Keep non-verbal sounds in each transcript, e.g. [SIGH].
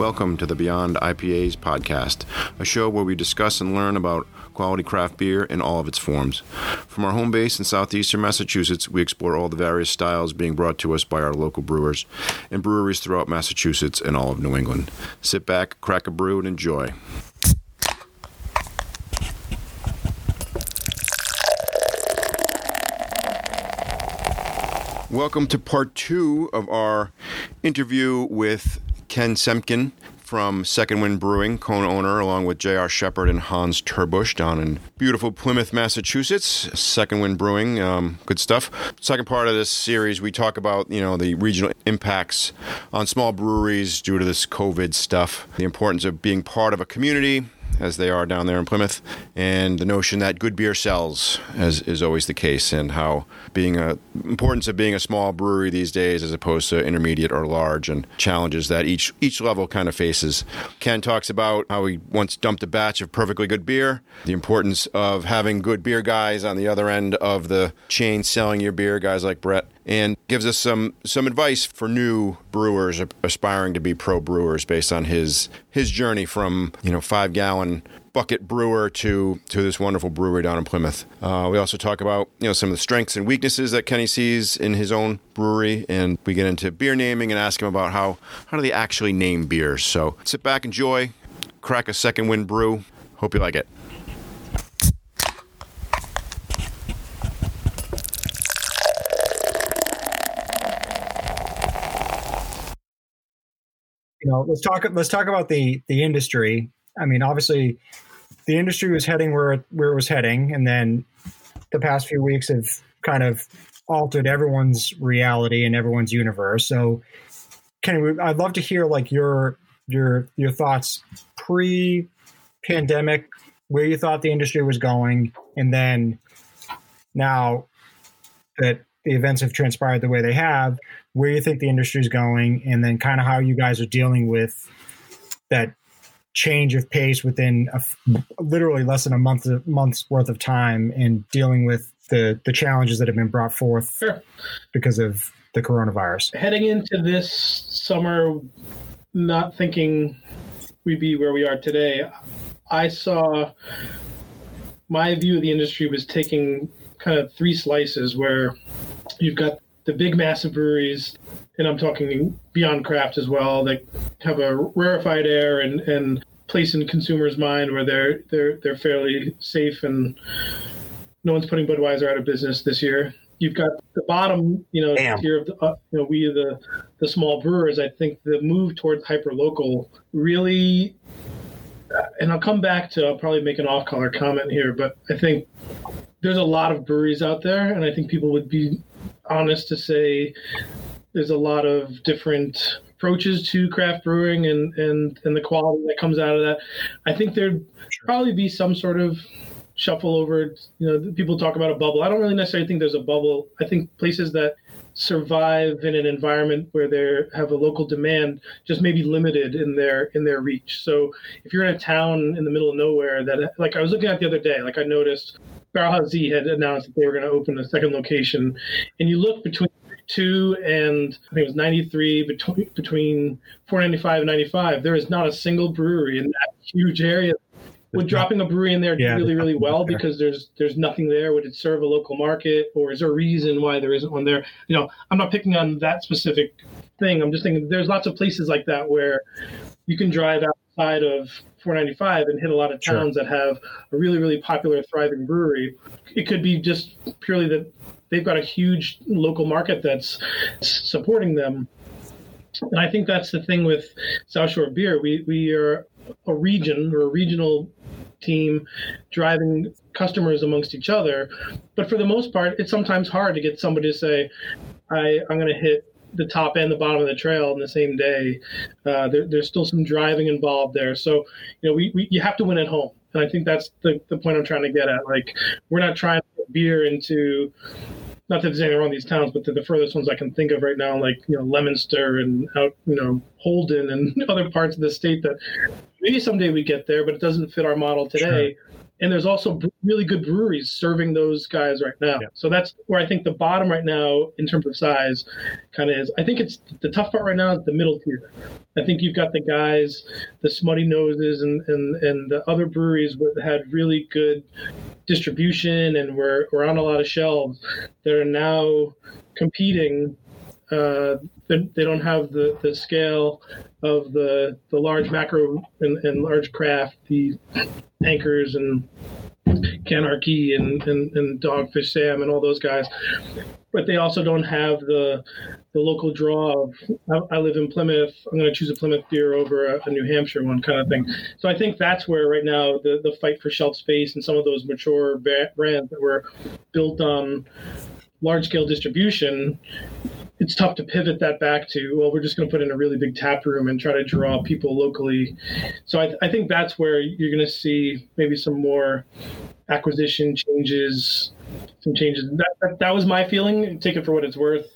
Welcome to the Beyond IPAs podcast, a show where we discuss and learn about quality craft beer in all of its forms. From our home base in southeastern Massachusetts, we explore all the various styles being brought to us by our local brewers and breweries throughout Massachusetts and all of New England. Sit back, crack a brew, and enjoy. Welcome to part two of our interview with Ken Semken from Second Wind Brewing, co owner, along with J.R. Shepard and Hans Terbush down in beautiful Plymouth, Massachusetts. Second Wind Brewing, um, good stuff. Second part of this series, we talk about you know the regional impacts on small breweries due to this COVID stuff, the importance of being part of a community, as they are down there in Plymouth, and the notion that good beer sells, as is always the case, and how being a importance of being a small brewery these days as opposed to intermediate or large, and challenges that each each level kind of faces. Ken talks about how he once dumped a batch of perfectly good beer, the importance of having good beer guys on the other end of the chain selling your beer, guys like Brett, and gives us some some advice for new brewers aspiring to be pro brewers based on his his journey from you know five gallon bucket brewer to to this wonderful brewery down in Plymouth. Uh, we also talk about you know some of the strengths and weaknesses that Kenny sees in his own brewery, and we get into beer naming and ask him about how how do they actually name beers. So sit back, enjoy, crack a second wind brew. Hope you like it. You know, let's talk. Let's talk about the the industry. I mean, obviously, the industry was heading where it, where it was heading, and then the past few weeks have kind of altered everyone's reality and everyone's universe. So, Kenny, I'd love to hear like your your your thoughts pre pandemic, where you thought the industry was going, and then now that the events have transpired the way they have, where you think the industry is going, and then kind of how you guys are dealing with that change of pace within a, literally less than a month month's worth of time and dealing with the the challenges that have been brought forth sure. because of the coronavirus. Heading into this summer, not thinking we'd be where we are today, I saw my view of the industry was taking kind of three slices where you've got the big massive breweries, and I'm talking beyond craft as well, that have a rarefied air and, and place in consumers' mind where they're they're they're fairly safe and no one's putting Budweiser out of business this year. You've got the bottom, you know, Damn. tier of the, uh, you know, we the the small brewers. I think the move towards hyper local really, uh, and I'll come back to. I'll probably make an off color comment here, but I think there's a lot of breweries out there, and I think people would be honest to say there's a lot of different approaches to craft brewing and and and the quality that comes out of that. I think there'd probably be some sort of shuffle over. You know, people talk about a bubble. I don't really necessarily think there's a bubble. I think places that survive in an environment where they have a local demand just maybe limited in their in their reach. So if you're in a town in the middle of nowhere that like I was looking at the other day, like I noticed Z had announced that they were going to open a second location, and you look between two and I think it was 93 between between 495 and 95. There is not a single brewery in that huge area. Would dropping a brewery in there do yeah, really really well there. because there's there's nothing there? Would it serve a local market, or is there a reason why there isn't one there? You know, I'm not picking on that specific thing. I'm just thinking there's lots of places like that where you can drive outside of 495 and hit a lot of towns sure. that have a really really popular thriving brewery. It could be just purely that they've got a huge local market that's supporting them. And i think that's the thing with south shore beer. We we are a region or a regional team driving customers amongst each other. But for the most part it's sometimes hard to get somebody to say I, i'm going to hit the top and the bottom of the trail in the same day. Uh, there, there's still some driving involved there. So, you know, we, we, you have to win at home. And I think that's the, the point I'm trying to get at. Like, we're not trying to put beer into, not that there's anything wrong these towns, but the, the furthest ones I can think of right now, like, you know, Leominster and out, you know, Holden and [LAUGHS] other parts of the state that maybe someday we get there, but it doesn't fit our model today. Sure and there's also really good breweries serving those guys right now. Yeah. So that's where I think the bottom right now in terms of size kind of is. I think it's the tough part right now is the middle tier. I think you've got the guys, the smutty noses, and and and the other breweries that had really good distribution and were, were on a lot of shelves that are now competing uh, they, don't have the, the scale of the the large macro and, and large craft, the anchors and Canarchy and, and, and Dogfish Sam and all those guys. But they also don't have the the local draw of I, I live in Plymouth. I'm going to choose a Plymouth beer over a, a, New Hampshire one kind of thing. So I think that's where right now the, the fight for shelf space and some of those mature brands that were built on large scale distribution it's tough to pivot that back to well we're just going to put in a really big tap room and try to draw people locally so i, I think that's where you're going to see maybe some more acquisition changes some changes that, that, that was my feeling take it for what it's worth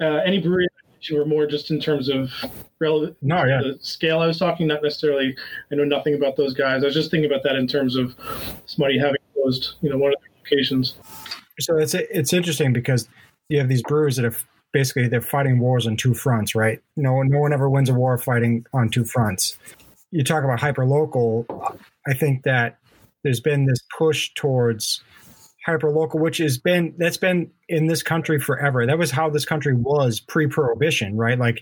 uh, any brewery were more just in terms of relevant no, yeah. the scale I was talking, not necessarily I know nothing about those guys. I was just thinking about that in terms of somebody having closed, you know, one of the locations. So it's it's interesting because you have these brewers that have basically they're fighting wars on two fronts, right? No, no one ever wins a war fighting on two fronts. You talk about hyper local. I think that there's been this push towards hyper local, which has been that's been in this country forever. That was how this country was pre prohibition, right? Like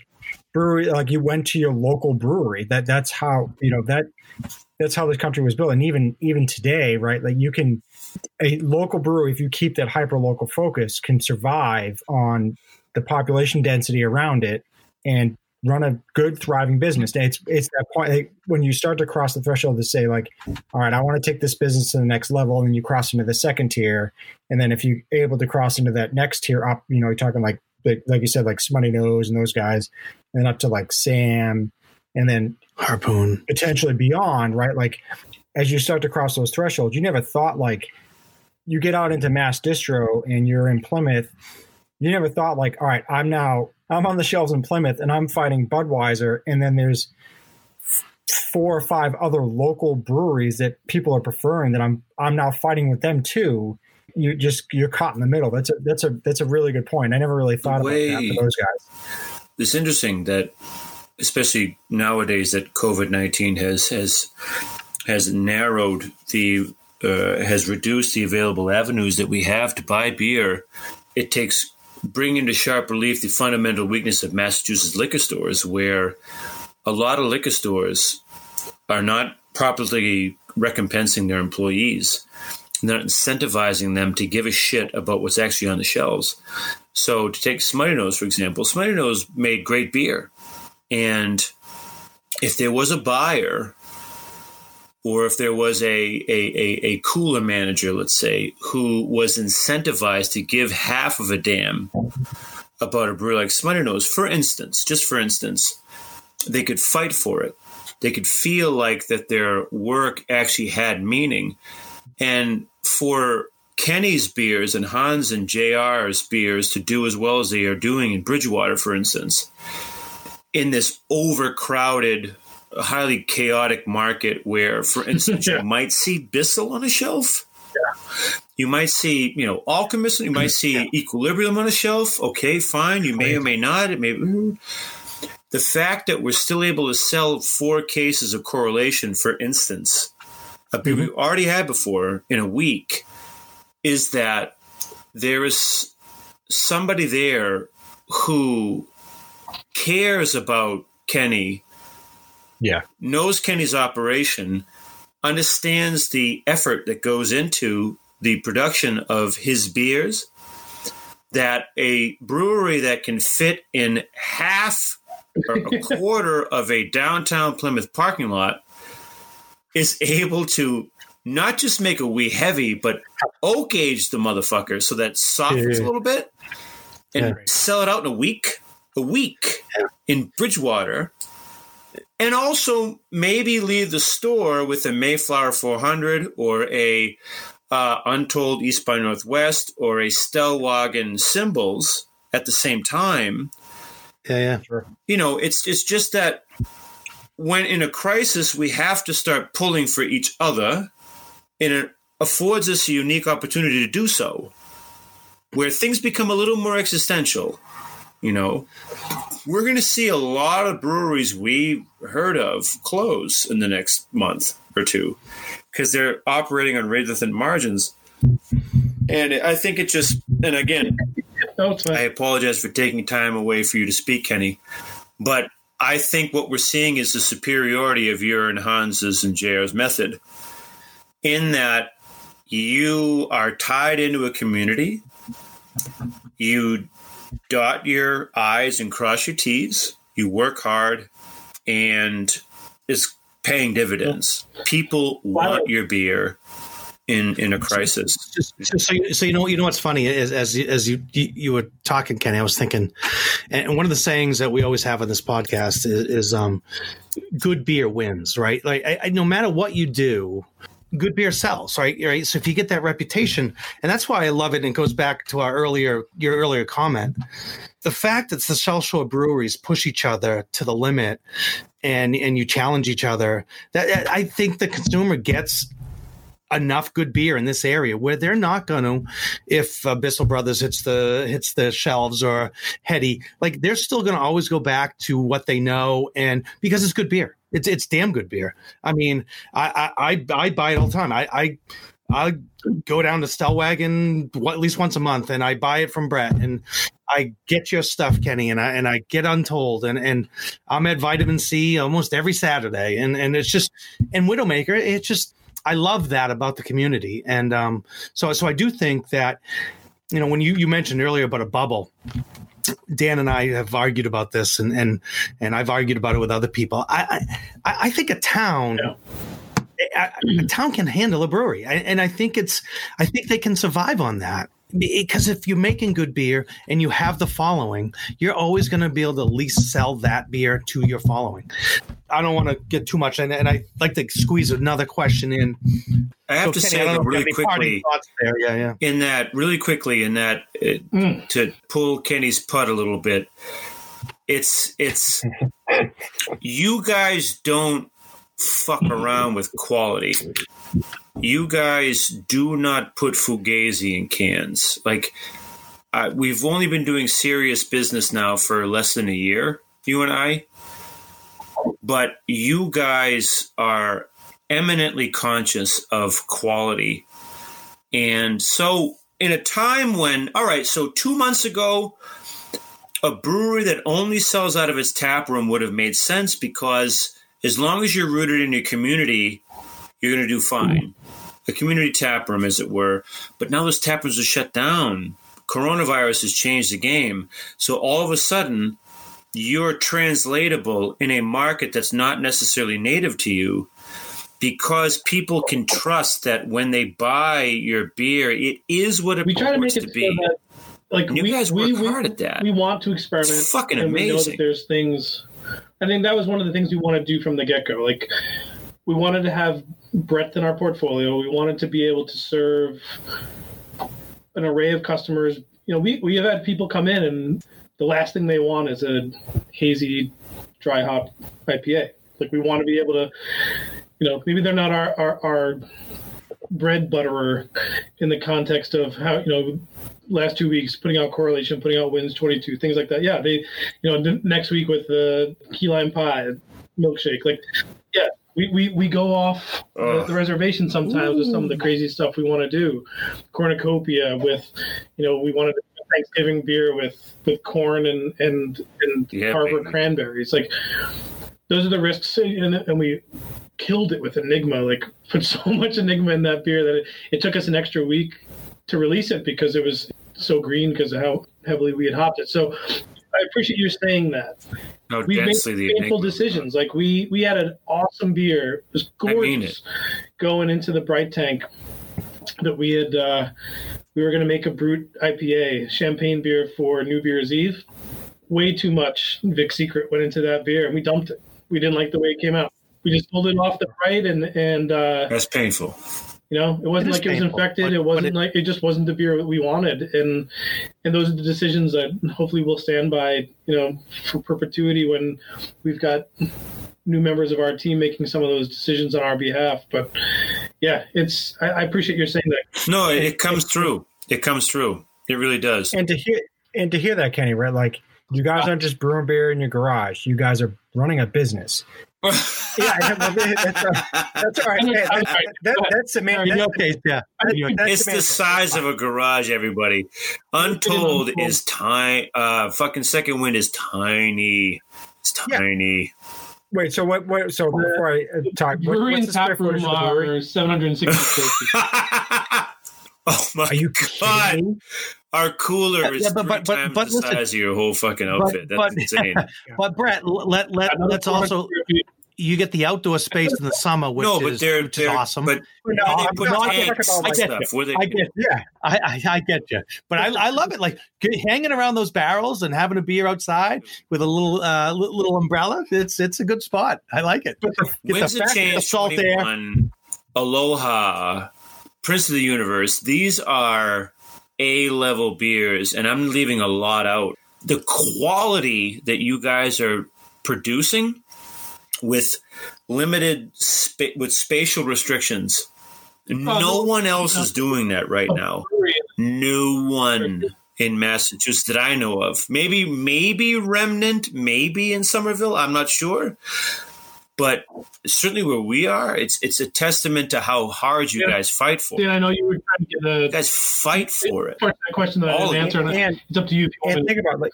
brewery, like you went to your local brewery. That that's how you know that that's how this country was built. And even even today, right? Like you can a local brewery, if you keep that hyper local focus, can survive on the population density around it and run a good thriving business. It's it's that point like, when you start to cross the threshold to say like all right i want to take this business to the next level and you cross into the second tier. And then if you're able to cross into that next tier up you know you're talking like like, like you said like smutty nose and those guys and up to like sam and then harpoon. Potentially beyond right? Like as you start to cross those thresholds you never thought like you get out into mass distro and you're in plymouth you never thought like, all right, I'm now I'm on the shelves in Plymouth and I'm fighting Budweiser, and then there's four or five other local breweries that people are preferring that I'm I'm now fighting with them too. You just you're caught in the middle. That's a that's a that's a really good point. I never really thought about that for those guys. It's interesting that especially nowadays that COVID nineteen has has has narrowed the uh, has reduced the available avenues that we have to buy beer. It takes bring into sharp relief the fundamental weakness of Massachusetts liquor stores, where a lot of liquor stores are not properly recompensing their employees. They're not incentivizing them to give a shit about what's actually on the shelves. So, to take Smutty Nose, for example, Smutty Nose made great beer. And if there was a buyer or if there was a, a, a, a, cooler manager, let's say, who was incentivized to give half of a damn about a brewery like Smutty Nose, for instance, just for instance, they could fight for it. They could feel like that their work actually had meaning. And for Kenny's beers and Hans and JR's beers to do as well as they are doing in Bridgewater, for instance, in this overcrowded a highly chaotic market where, for [LAUGHS] instance, yeah. you might see Bissell on a shelf. Yeah. You might see, you know, Alchemist. You might see yeah. Equilibrium on a shelf. Okay, fine. You may or may not. It may. The fact that we're still able to sell four cases of correlation, for instance, a mm-hmm. we already had before in a week, is that there is somebody there who cares about Kenny yeah. knows Kenny's operation, understands the effort that goes into the production of his beers, that a brewery that can fit in half or a [LAUGHS] quarter of a downtown Plymouth parking lot is able to not just make a wee heavy, but oak age the motherfucker so that softens yeah. a little bit and yeah. sell it out in a week. A week yeah. in Bridgewater and also maybe leave the store with a Mayflower 400 or a uh, Untold East by Northwest or a Stellwagen Symbols at the same time. Yeah, yeah, sure. You know, it's it's just that when in a crisis we have to start pulling for each other. In a affords us a unique opportunity to do so, where things become a little more existential. You know, we're going to see a lot of breweries we heard of close in the next month or two because they're operating on razor thin margins. And I think it just, and again, No, it's fine. I apologize for taking time away for you to speak, Kenny, but I think what we're seeing is the superiority of your and Hans's and JR's method in that you are tied into a community. You dot your I's and cross your T's. You work hard and is paying dividends. People want your beer in, in a crisis. Just, so, so, you- so you know you know what's funny is as you- as you you you were talking, Kenny, I was thinking, and one of the sayings that we always have on this podcast is, is um, "good beer wins." Right? Like I, I, no matter what you do, good beer sells. Right? Right. So if you get that reputation, and that's why I love it, and it goes back to our earlier your earlier comment, the fact that the South Shore breweries push each other to the limit. And, and you challenge each other. That I think the consumer gets enough good beer in this area where they're not going to if uh, Bissell Brothers hits the hits the shelves or Heady like they're still going to always go back to what they know and because it's good beer it's it's damn good beer I mean I I I, I buy it all the time I I I go down to Stellwagen at least once a month and I buy it from Brett and I get your stuff Kenny and I and I get untold and and I'm at Vitamin Sea almost every Saturday and and it's just and Widowmaker it's just I love that about the community, and um, so so I do think that you know when you you mentioned earlier about a bubble. Dan and I have argued about this, and and and I've argued about it with other people. I I, I think a town. Yeah. A, a town can handle a brewery, I- and I think it's. I think they can survive on that because if you're making good beer and you have the following, you're always going to be able to at least sell that beer to your following. I don't want to get too much, and, and I like to squeeze another question in. I have So, to Kenny, say I don't though, know if you really have any parting quickly, there. Yeah, yeah. in that really quickly in that uh, Mm. to pull Kenny's putt a little bit. It's it's [LAUGHS] you guys don't fuck around with quality. You guys do not put fugazi in cans. Like uh, we've only been doing serious business now for less than a year, you and I. But you guys are eminently conscious of quality. And so, in a time when, all right, so two months ago, a brewery that only sells out of its tap room would have made sense because as long as you're rooted in your community, you're going to do fine. Mm-hmm. A community tap room, as it were. But now those tap rooms are shut down. Coronavirus has changed the game. So all of a sudden, you're translatable in a market that's not necessarily native to you because people can trust that when they buy your beer, it is what it we try to make it to so be. that like And you we, guys we, work we, hard at that. we want to experiment It's fucking we amazing. that there's things i think that was one of the things we want to do from the get-go like we wanted to have breadth in our portfolio. We wanted to be able to serve an array of customers. You know we, we have had people come in and the last thing they want is a hazy dry hop ipa like we want to be able to you know maybe they're not our our, our bread butterer in the context of how you know last two weeks putting out correlation putting out wins 22 things like that. Yeah they you know next week with the key lime pie milkshake like we, we, we go off the, the reservation sometimes with some of the crazy stuff we want to do. Cornucopia with you know we wanted to do thanksgiving beer with with corn and and and Yeah, harbor baby. cranberries. Like those are the risks and, and we killed it with enigma like [LAUGHS] put so much enigma in that beer that it, it took us an extra week to release it because it was so green because of how heavily we had hopped it. So i appreciate you saying that. How we made the painful decisions. Like we we had an awesome beer. It was I mean gorgeous going into the bright tank that we had uh we were going to make a brut ipa champagne beer for new beer's eve. Way too much vic secret went into that beer and we dumped it. We didn't like the way it came out. We just pulled it off the right and and uh That's painful. You know, it wasn't It is like it was painful, infected. but- it wasn't but like it just wasn't the beer that we wanted, and and those are the decisions that hopefully we'll stand by. You know, for perpetuity when we've got new members of our team making some of those decisions on our behalf. But yeah, it's. I, I appreciate you saying that. No, it, it comes through. It comes through. It really does. And to hear and to hear that, Kenny, right? Like you guys ah. aren't just brewing beer in your garage. You guys are running a business. Yeah, that's, uh, that's all right. Hey, that, that, that's the main. In your case, yeah. In it's main- the size of a garage, everybody. Untold is tiny. Uh, fucking Second Wind is tiny. It's Yeah. tiny. Wait, so what? what so before I uh, talk, what, Brewery what's the square footage room of the brewery? are 760 square [LAUGHS] oh my Are you god! kidding me? Our cooler is Yeah, but- three but- but- times but the listen. size of your whole fucking outfit. That's but- [LAUGHS] insane. But Brett, let let let's also square feet. You get the outdoor space in the summer, which no, but is they're, which they're awesome. But No, they I'm put I'm talking tanks and stuff. Where I get, Yeah, I, I, I get you, but I, I love it. Like get- hanging around those barrels and having a beer outside with a little uh, little umbrella. It's it's a good spot. I like it. Get the When's the fact- the salt air. 21, Aloha, Prince of the Universe. These are A level beers, and I'm leaving a lot out. The quality that you guys are producing with limited spa- with spatial restrictions. No no. one else is doing that right now. No one in Massachusetts that I know of. Maybe, maybe Remnant, maybe in Somerville. I'm not sure, but certainly where we are, it's it's a testament to how hard you Yeah. guys fight for. Dan, it. I know you were trying to get You the guys fight for it. that question that I didn't answer. and and it's up to you. If you and think about it, like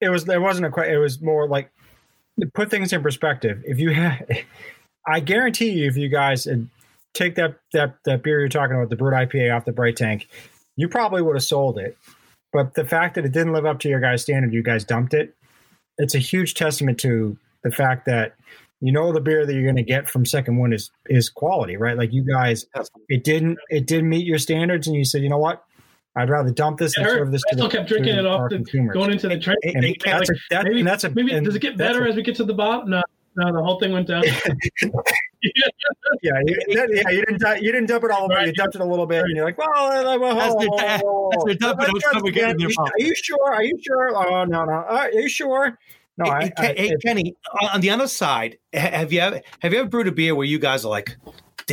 it was there wasn't a question. It was more like to put things in perspective. If you have, I guarantee you, if you guys take that that that beer you're talking about, the Brut IPA off the Bright Tank, you probably would have sold it. But the fact that it didn't live up to your guys' standard, you guys dumped it. It's a huge testament to the fact that you know the beer that you're going to get from Second Wind is is quality, right? Like you guys, it didn't it didn't meet your standards, and you said, you know what, I'd rather dump this and I serve this I to still the, kept drinking to it off the consumers. going into the train. Hey, and hey, that's a, that, maybe, and that's a maybe and does it get better a- as we get to the bottom? No, no, the whole thing went down. [LAUGHS] yeah, you, [LAUGHS] that- yeah, you didn't du- you didn't dump it all over. You dumped it a little bit, and you're like, well, uh, well, As they're- as they're dumping, let's coming again in your mouth. Are you sure? Are you sure? Oh no, no. Are you sure? No, Hey, I, hey, I, hey, Kenny, on on the other side, have you ever have you ever brewed a beer where you guys are like,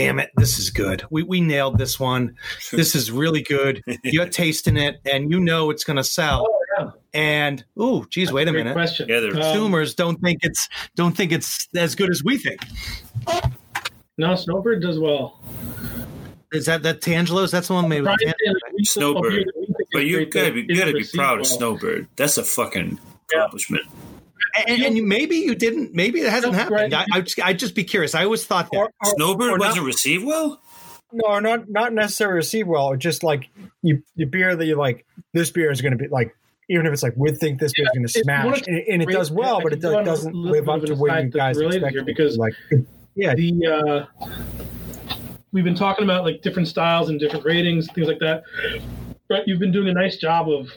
"Damn it, this is good. We we nailed this one. This is really good. [LAUGHS] You're tasting it, and you know it's going to sell." oh, yeah. And oh, geez, wait a Great minute. question. Yeah, they're- Um, Consumers don't think it's don't think it's as good as we think. no, Snowbird does well. Is that that Tangelo's? That's the one made with Brian Tangelo. said we still Snowbird. feel that we think But you great gotta be, you gotta be received proud of. Snowbird. That's a fucking accomplishment. And, and you, maybe you didn't. Maybe it hasn't No, happened. right. I, I'd, just, I'd just be curious. I always thought that. or, or, Snowbird or not- wasn't received well. no, not not necessarily received well. Just like you, the beer that you like, this beer is going to be like, even if it's like we think this beer is going to smash, one and, and it does well, I but it go do, on a doesn't little live bit up of to what you guys related expect. here because like, [LAUGHS] yeah, the uh, we've been talking about like different styles and different ratings, things like that. But you've been doing a nice job of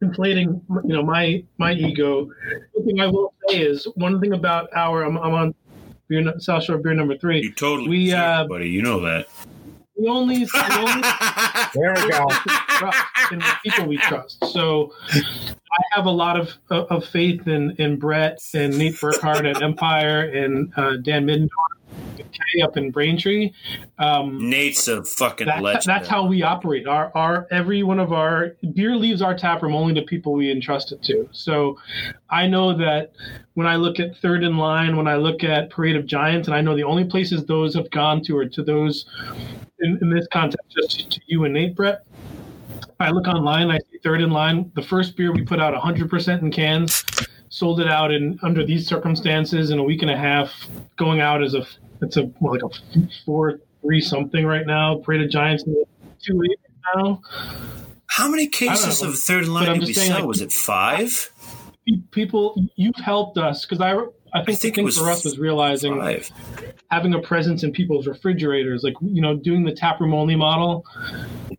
inflating, you know, my my ego. The thing I will say is one thing about our I'm, I'm on beer, South Shore beer number Three. You totally, We, uh, it, buddy. You know that. We only, we only [LAUGHS] there we go. trust in the people we trust. So I have a lot of of faith in in Brett and Nate Burkhardt at Empire and uh, Dan Middendorf Kay up in Braintree. Um, Nate's a fucking that, legend. that's how we operate. Our our every one of our beer leaves our tap room only to people we entrust it to. So I know that when I look at Third in Line, when I look at Parade of Giants, and I know the only places those have gone to are to those in, in this context, just to you and Nate, Brett. I look online, I see Third in Line. The first beer we put out 100% in cans, sold it out in under these circumstances in a week and a half, going out as a it's a what, like a four three something right now. Parade of Giants two eight now. How many cases know, of third line did we sell? like- was it five? People, you've helped us because I I think, think the thing for us was realizing Five. having a presence in people's refrigerators, like you know, doing the taproom only model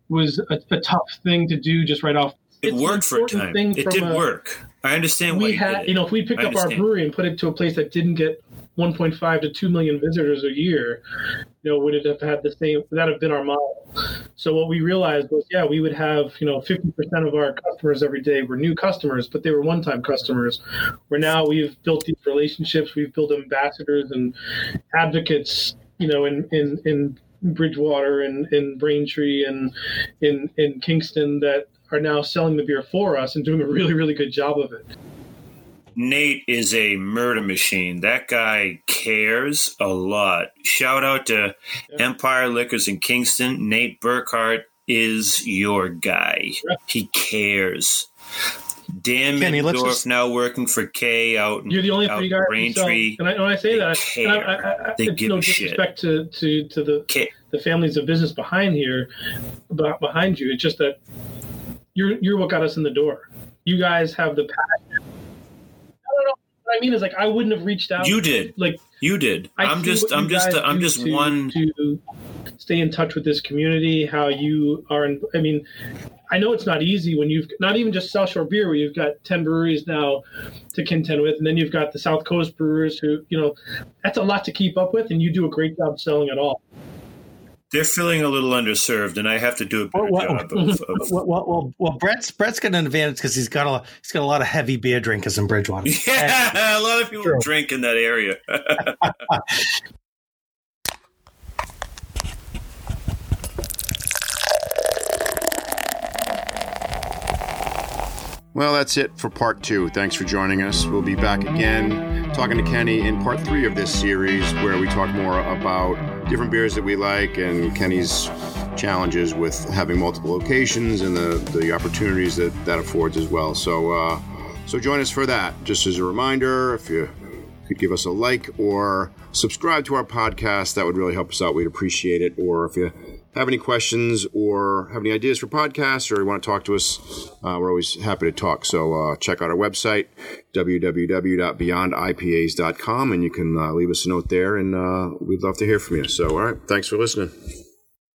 was a, a tough thing to do just right off. It worked for a time. It did a- work. I understand why we you had, did you know, if we picked up our brewery and put it to a place that didn't get 1.5 to 2 million visitors a year, you know, would it have had the same? Would That have been our model. So what we realized was, yeah, we would have, you know, 50% of our customers every day were new customers, but they were one-time customers. Where now we've built these relationships, we've built ambassadors and advocates, you know, in in in Bridgewater and in Braintree and in in Kingston that are now selling the beer for us and doing a really really good job of it. Nate is a murder machine. That guy cares a lot. Shout out to yeah. Empire Liquors in Kingston. Nate Burkhart is your guy. Yeah. He cares. Dan Kenny, Middendorf now working for K out in, You're the only three guys Braintree. And I, when I say they that, care. I, I, they give no disrespect shit. to to to the K. the families of business behind here, behind you. It's just that you're you're what got us in the door. You guys have the passion. What I mean is like I wouldn't have reached out. You did. Like you did. I am just I'm just I'm just to, one to stay in touch with this community. How you are. In, I mean, I know it's not easy when you've not even just South Shore Beer, where you've got ten breweries now to contend with, and then you've got the South Coast brewers who, you know, that's a lot to keep up with, and you do a great job selling it all. They're feeling a little underserved, and I have to do a better well, job of. [LAUGHS] of well, well, well, well, Brett's Brett's got an advantage because he's got a he's got a lot of heavy beer drinkers in Bridgewater. [LAUGHS] Yeah, and, a lot of people true. drink in that area. [LAUGHS] Well, that's it for part two. Thanks for joining us. We'll be back again talking to Kenny in part three of this series where we talk more about different beers that we like and Kenny's challenges with having multiple locations and the, the opportunities that that affords as well. So, uh, so join us for that. Just as a reminder, if you could give us a like or subscribe to our podcast, that would really help us out. We'd appreciate it. Or if you have any questions or have any ideas for podcasts or you want to talk to us, uh, we're always happy to talk. So uh, check out our website, www.beyondipas.com, and you can uh, leave us a note there, and uh, we'd love to hear from you. So, all right, thanks for listening.